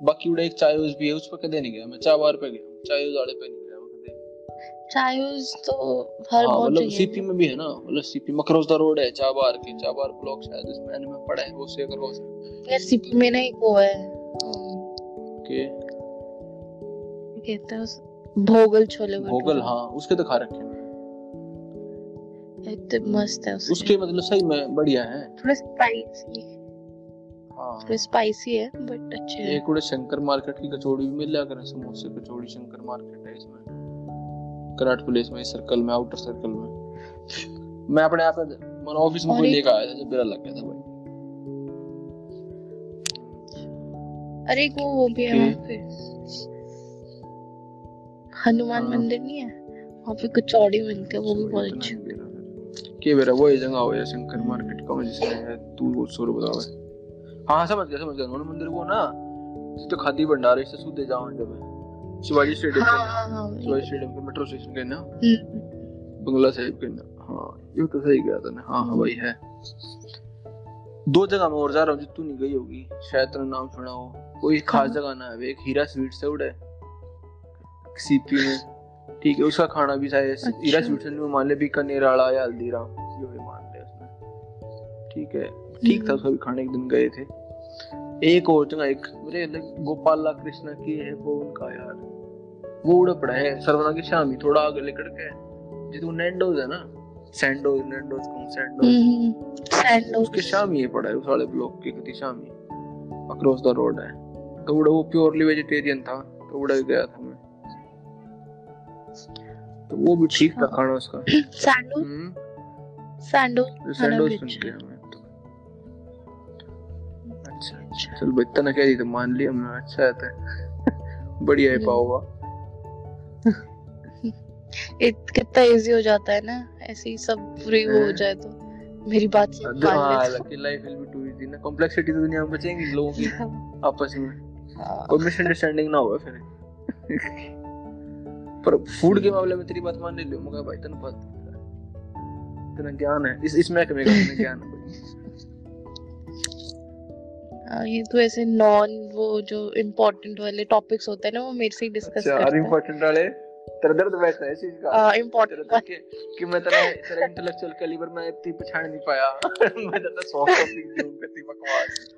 बाकी उड़ा एक चाय भी है उस पर कदे नहीं गया। मैं चाय बार पे गया चाय वाले पे नहीं गया मैं कदे चायूस तो हर हाँ बहुत मतलब सीपी में भी है ना मतलब सीपी मकरोजदा रोड है चाबार के चाबार ब्लॉक शायद इसमें मैंने में पढ़ा है वो से अगर वो यार सीपी में ना एक वो है। के क्या कहते हैं उस भोगल छोले भोगल हाँ उसके तो खा रखे हैं। एकदम मस्त है उसके। उसके मतलब सही में बढ़िया है। थोड़ा स्पाइसी हाँ। स्पाइसी है बट अच्छे हैं। एक उड़े शंकर मार्केट की कचौड़ी भी मिल करें समोसे कचौड़ी शंकर मार्केट है इसमें। कराट प्लेस में सर्कल में आउटर सर्कल में। मैं अपने आप मन ऑफ़िस में लेकर आया था जब मेरा लग गया था भाई। अरे एक वो वो भी है? वहाँ पे। हनुमान हाँ। मंदिर नहीं है? वहाँ पे कचौड़ी मिलती है वो भी बहुत अच्छी। नहीं के मेरा वो जगह हो या शंकर मार्केट का जिसमें है तू वो सौ बतावे हाँ समझ गया समझ गया। उन्होंने मंदिर को ना तो खादी भंडार है इससे सूदे जाओ जब शिवाजी स्टेडियम हाँ हाँ हाँ शिवाजी स्टेडियम के मेट्रो स्टेशन के ना। हम्म, बंगला साहिब के ना। हाँ ये तो सही गया था ना हाँ हाँ भाई है। दो जगह मैं और जा रहा हूँ जितू नहीं गई होगी। शायद तेरा नाम सुना हो। कोई खास हाँ। जगह ना है एक हीरा स्वीट से उड़े। सीपी में। ठीक है उसका खाना भी शायद हीरा अच्छा। स्वीट से मान ले बीकानेर वाला या हल्दीराम। यो मान ले उसमें ठीक है। ठीक था हम्म। उसका भी खाने एक दिन गए थे। एक और जगह एक मेरे गोपाला कृष्णा की है वो उनका यार। वो उड़ा पड़ा है सरवना की शामी थोड़ा आगे लेकर के। जितो नैंडोज है ना सैंडोज नैंडोज कहूँ सैंडोज हम्म, सैंडल उसके शामी है पड़ा है उस वाले ब्लॉक के कति शामी। अक्रॉस द रोड है। तो उड़ा वो प्योरली वेजिटेरियन था तो उड़ा गया था मैं। तो वो भी ठीक था अच्छा। खाना उसका। [clears throat] हम्म। सैंडल खाना सैंडोज सुन तो अच्छा अच्छा चल भाई इतना कह दी तो मान लिया हमने अच्छा है तो। [laughs] बढ़िया है [laughs] इत कितना इजी हो जाता है ना ऐसे ही सब पूरी हो जाए तो। मेरी बात से हाँ मान ले। Lucky life will be too easy ना। कॉम्प्लेक्सिटी तो दुनिया में बचेंगी लोगों की [laughs] आपस में। हाँ, कोई मिसअंडरस्टैंडिंग ना हो फिर। पर फ़ूड के मामले में तेरी बात मान ले मगर भाई तन पता इतना ज्ञान है। इस इसमें कमी का ज्ञान है हाँ, ये तो ऐसे नॉन वो जो इम्पोर्टेंट वाले टॉपिक्स होते हैं ना वो मेरे से ही डिस्कस अच्छा करता है। अनइम्पोर्टेंट वाले? तेरा दर्द वैसा है इस चीज़ का? हाँ तेरा इम्पोर्टेंट कि, कि मैं तेरा तेरा इंटेलेक्चुअल कैलिबर में इतनी पहचान नहीं पाया। [laughs] मैं ज़्यादा सॉफ्ट टॉपिक दूँ करती बकवास।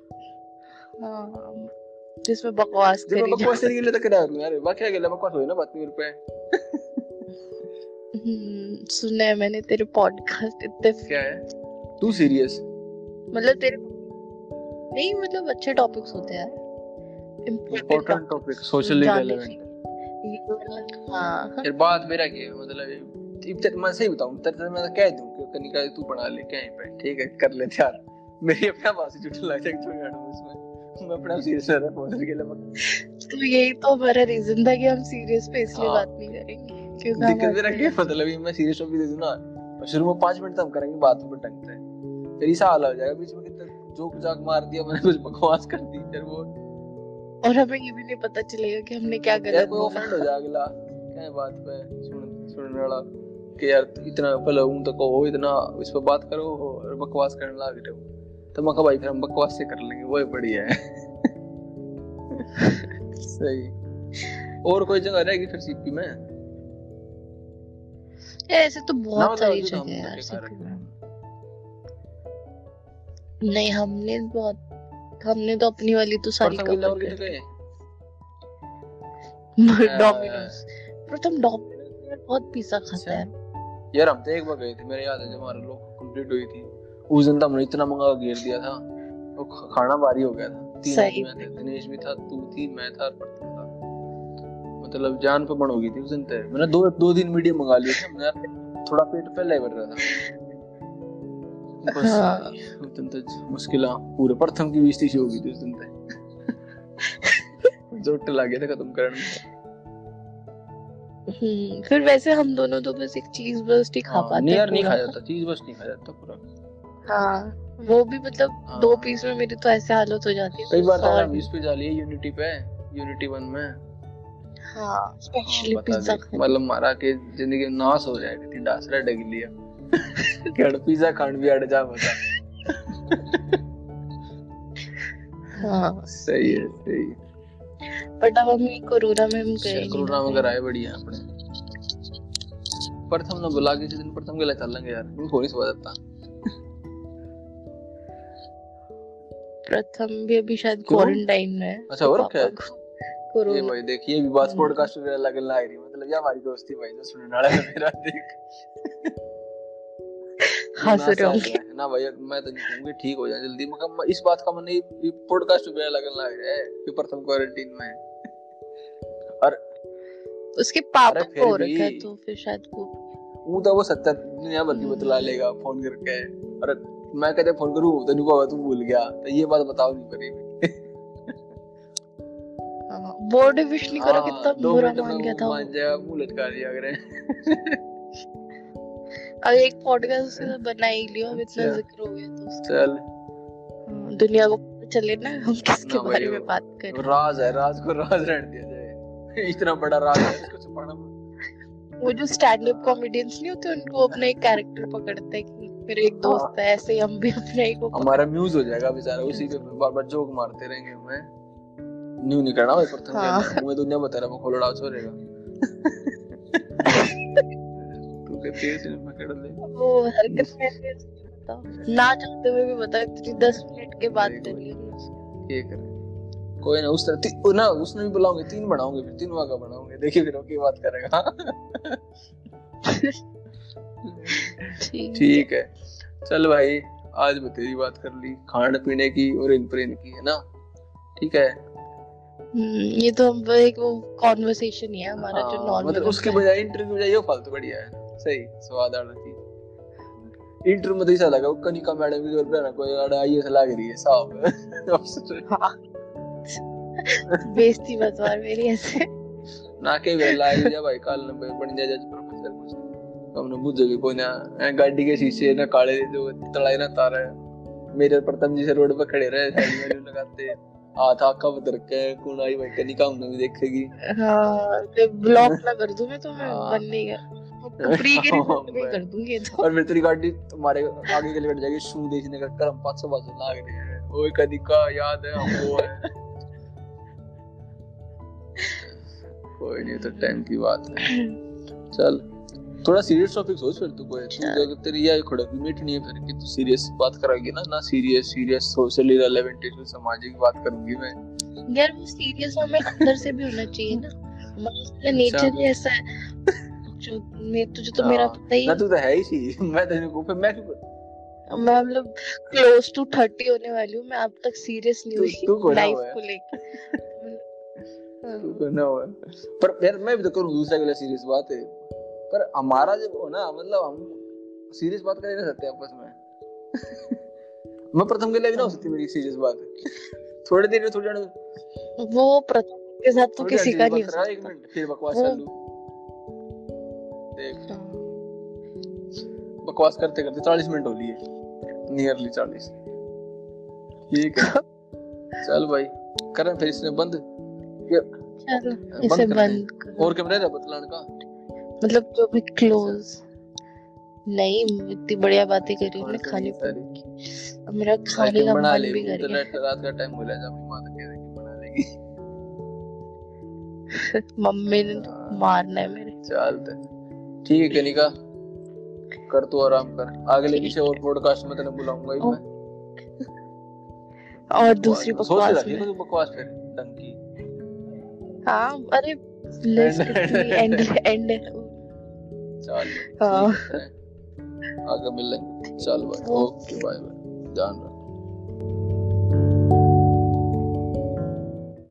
हाँ जिसमें बकवास करी बकवास लिए तो करा दूँ यार। बाकी क्या गेला बकवास होई ना बात मेरे पे। हम्म सुना है मैंने तेरे पॉडकास्ट इतने क्या है? तू सीरियस मतलब तेरे नहीं मतलब अच्छे टॉपिक्स होते हैं। इंपॉर्टेंट टॉपिक सोशली रेलेवेंट हाँ। यार बात मेरा क्या है मतलब इब तक मैं सही बताऊँ तेरे मैं तो कह दूँ कि कनिका तू बना ले कहीं पे ठीक है कर ले यार मेरी अपने आप से जुट लग जाएगी उसमें। मैं अपना सीरियस रह हूँ के लिए तो यही तो हमारा रीजन था कि हम सीरियस पे इसलिए हाँ। बात नहीं करेंगे क्योंकि दिक्कत मेरा क्या हैं। मतलब मैं सीरियस टॉपिक दे दूँ ना और शुरू में पाँच मिनट तो हम करेंगे बात पर ढंग से फिर ऐसा हाल हो जाएगा बीच में जोक जाक मार दिया मैंने कुछ बकवास कर दी फिर वो और हमें ये भी नहीं पता चलेगा कि हमने क्या गलत कोई बोला। ऑफेंड हो जाएगा अगला। क्या बात पे? सुन सुनने वाला कि यार इतना पहले हूँ तो कहो इतना इस पर बात करो और बकवास करने लग रहे हो। तो मैं कहा भाई फिर हम बकवास से कर लेंगे वो ही बढ़िया है। [laughs] सही। और कोई जगह रहेगी फिर सीपी में? ऐसे तो बहुत सारी जगह है यार नहीं हमने बहुत हमने तो अपनी वाली तो सारी कवर कर अह, डोमिनोज प्रथम डोमिनोज में बहुत पिज्जा खाता। है। यार हम तो एक बार गए थे मेरे याद है जब हमारा लोग कंप्लीट हुई थी। उस दिन तो हमने इतना मंगा घेर दिया था। वो ख- खाना भारी हो गया था। तीन आदमी थे। दिनेश भी था तू थी मैं था और था। मतलब जान पे बन हो गई थी उस दिन तो। मैंने दो दो दिन मीडियम मंगा लिए थे। मैंने थोड़ा पेट पहले भर रहा था। बस हाँ। उस दिन मुश्किल पूरे प्रथम की बेइज्जती सी हो गई थी उस दिन [laughs] जोट लग गया था खत्म करने में। हम्म फिर वैसे हम दोनों तो बस एक चीज़ बर्स्ट ही खा हाँ, पाते नहीं हैं यार नहीं खा जाता चीज़ बस नहीं खा जाता पूरा। हाँ वो भी मतलब हाँ। दो पीस में मेरी तो ऐसे हालत हो जाती है कई बार तो सौ हम इस पे जा लिए यूनिटी पे यूनिटी वन में। हाँ हाँ, स्पेशली पिज्जा मतलब मारा के ज़िंदगी नाश हो जाएगी थी डासरा डग लिया केड़ पिज्जा खान भी अड़ जा बता हाँ. सही है सही है बट अब हम कोरोना में हम गए कोरोना वगैरह आए बढ़िया अपने प्रथम ना बुला किसी दिन प्रथम के लिए चलेंगे यार. मैं हो नहीं समझ आता प्रथम भी अभी शायद क्वारंटाइन में है अच्छा, और क्या ये भाई देखिए भी बात। पॉडकास्ट में अलग अलग आ रही मतलब ये हमारी दोस्ती भाई जो सुनने वाला है मेरा देख हंस रहे होंगे। ना भैया मैं तो कहूँगी ठीक हो जाए जल्दी मगर इस बात का मन नहीं पॉडकास्ट पे अलग लग रहा है कि प्रथम क्वारंटीन में। और उसके पापा को हो रखा है तो फिर शायद वो वो तो वो सत्तर दुनिया भर की हम्म। बतला लेगा फ़ोन करके। और मैं कहते फ़ोन करूँ? तो नहीं बाबा तू भूल गया। तो ये बात बताओ नहीं पड़ी बर्थडे विश नहीं करा हाँ, कितना बुरा मान गया था मान जाएगा मुँह लटका दिया करे। [laughs] अब एक पॉडकास्ट उसके साथ बना ही लियो अब इतना अच्छा। ज़िक्र हो गया तो चल। हाँ, दुनिया को चले ना हम किसके बारे में बात कर। रहे राज है राज को राज रहने दिया जाए। इतना बड़ा राज है इसको छुपाना हैं वो जो स्टैंड अप कॉमेडियंस नहीं होते उनको अपना एक कैरेक्टर पकड़ते हैं कि मेरा एक दोस्त है ऐसे हम भी अपने एक को हमारा म्यूज हो। जाएगा बेचारा उसी पे बार बार जोक मारते रहेंगे हमें। न्यू नहीं करना भाई प्रथम हाँ। कहना दुनिया बता रहा मैं खोलड़ा छोड़ेगा। [laughs] तू कहती है पकड़ ले। वो हरकत में ऐसे बताओ ना चाहते हुए भी बता इतनी दस मिनट के बाद देखो। करी हमने उसको। ये करे कोई ना उस तरह ती, ना उसने भी बुलाऊँगे तीन बनाऊँगे फिर तीन वाका बनाऊँगे देखिए फिर वो की बात करेगा। ठीक है। चल भाई आज मैं तेरी बात कर ली खाने पीने की और इन प्रेन की है ना? ठीक है? हम्म, ये तो हम एक वो कॉन्वर्सेशन ही है हमारा हाँ, जो नॉर्मल मतलब उसके बजाय इंटरव्यू बजाय ये फालतू बढ़िया है। सही स्वाद आ रही इंटरव्यू में तो ऐसा लगा वो कनिका मैडम की ज़ोर पे ना कोई अड़ा आईएएस लग रही है साहब। बेइज्जती मत मार मेरी ऐसे। ना के वेला आई जा भाई काल नंबर बन जा जज प्रोफेसर कुछ। हमने बुझ भी कोई ना गाड़ी के शीशे ना काले जो तड़ाई ना तार। है मेरे प्रथम जी से रोड पे खड़े रहे साइड में लगाते। हाथ आका बदर के कौन आई भाई कनिका हमने भी देखेगी। हाँ ब्लॉक ना कर दूँ मैं तो मैं। बन नहीं गया प्री के रिज़ल्ट [laughs] में कर दूँगी ये तो। और फिर तेरी गाड़ी तुम्हारे आगे के लिए बैठ जाएगी शू देखने का करम पाँच सौ लाग रहे हैं। ओए कनिका याद है हमको है। कोई नहीं तो टाइम की बात है। चल थोड़ा सीरियस टॉपिक सोच फिर तू कोई। तू। अगर तेरी यह खड़क मीट नहीं है फिर कि तू सीरियस बात कराएगी ना ना serious serious socially relevant issue सामाजिक बात करूँगी मैं। यार वो सीरियस हमें अंदर से भी होना चाहिए ना। हमारा नेचर ही ऐसा है। जो मैं तुझे तो मेरा हाँ, पता ही ना तू तो है ही सी। [laughs] मैं तेरे को फिर मैं क्यों मैं मतलब क्लोज टू थर्टी होने वाली हूँ मैं अब तक सीरियस नहीं हुई लाइफ को लेकर। [laughs] हुआ पर यार मैं भी तो करूँ दूसरे लिए सीरियस बात है। पर हमारा जब हो ना मतलब हम सीरियस बात कर ही नहीं सकते आपस में। [laughs] मैं प्रथम के लिए भी ना हो सकती मेरी सीरियस बात। थोड़ी देर में थोड़ी वो प्रथम के साथ तो किसी का नहीं हो करा, एक मिनट फिर बकवास चालू देख। हाँ। बकवास करते करते चालीस मिनट हो। लिए नियरली चालीस। ठीक है। चल भाई करें फिर इसने बंद। चलो इसे बंद और कैमरे रहा बतलान का? मतलब जो भी क्लोज नहीं इतनी बढ़िया बातें करी हमने खाने पर अब मेरा खाने का मन भी कर गया। इंटरनेट रात का टाइम हो जाए अपनी माँ तो कह देगी बना लेगी। [laughs] मम्मी ने हाँ। मारना है मेरे। चलते ठीक है कनिका। कर तू आराम कर। अगले किसी और पॉडकास्ट में तेने बुलाऊँगा ही मैं। और दूसरी बकवास रखी में। बकवास फिर ढंग की हाँ अरे एंड एंड चल हाँ। आगे मिलेंगे चल भाई। ओके। बाय बाय ध्यान रख।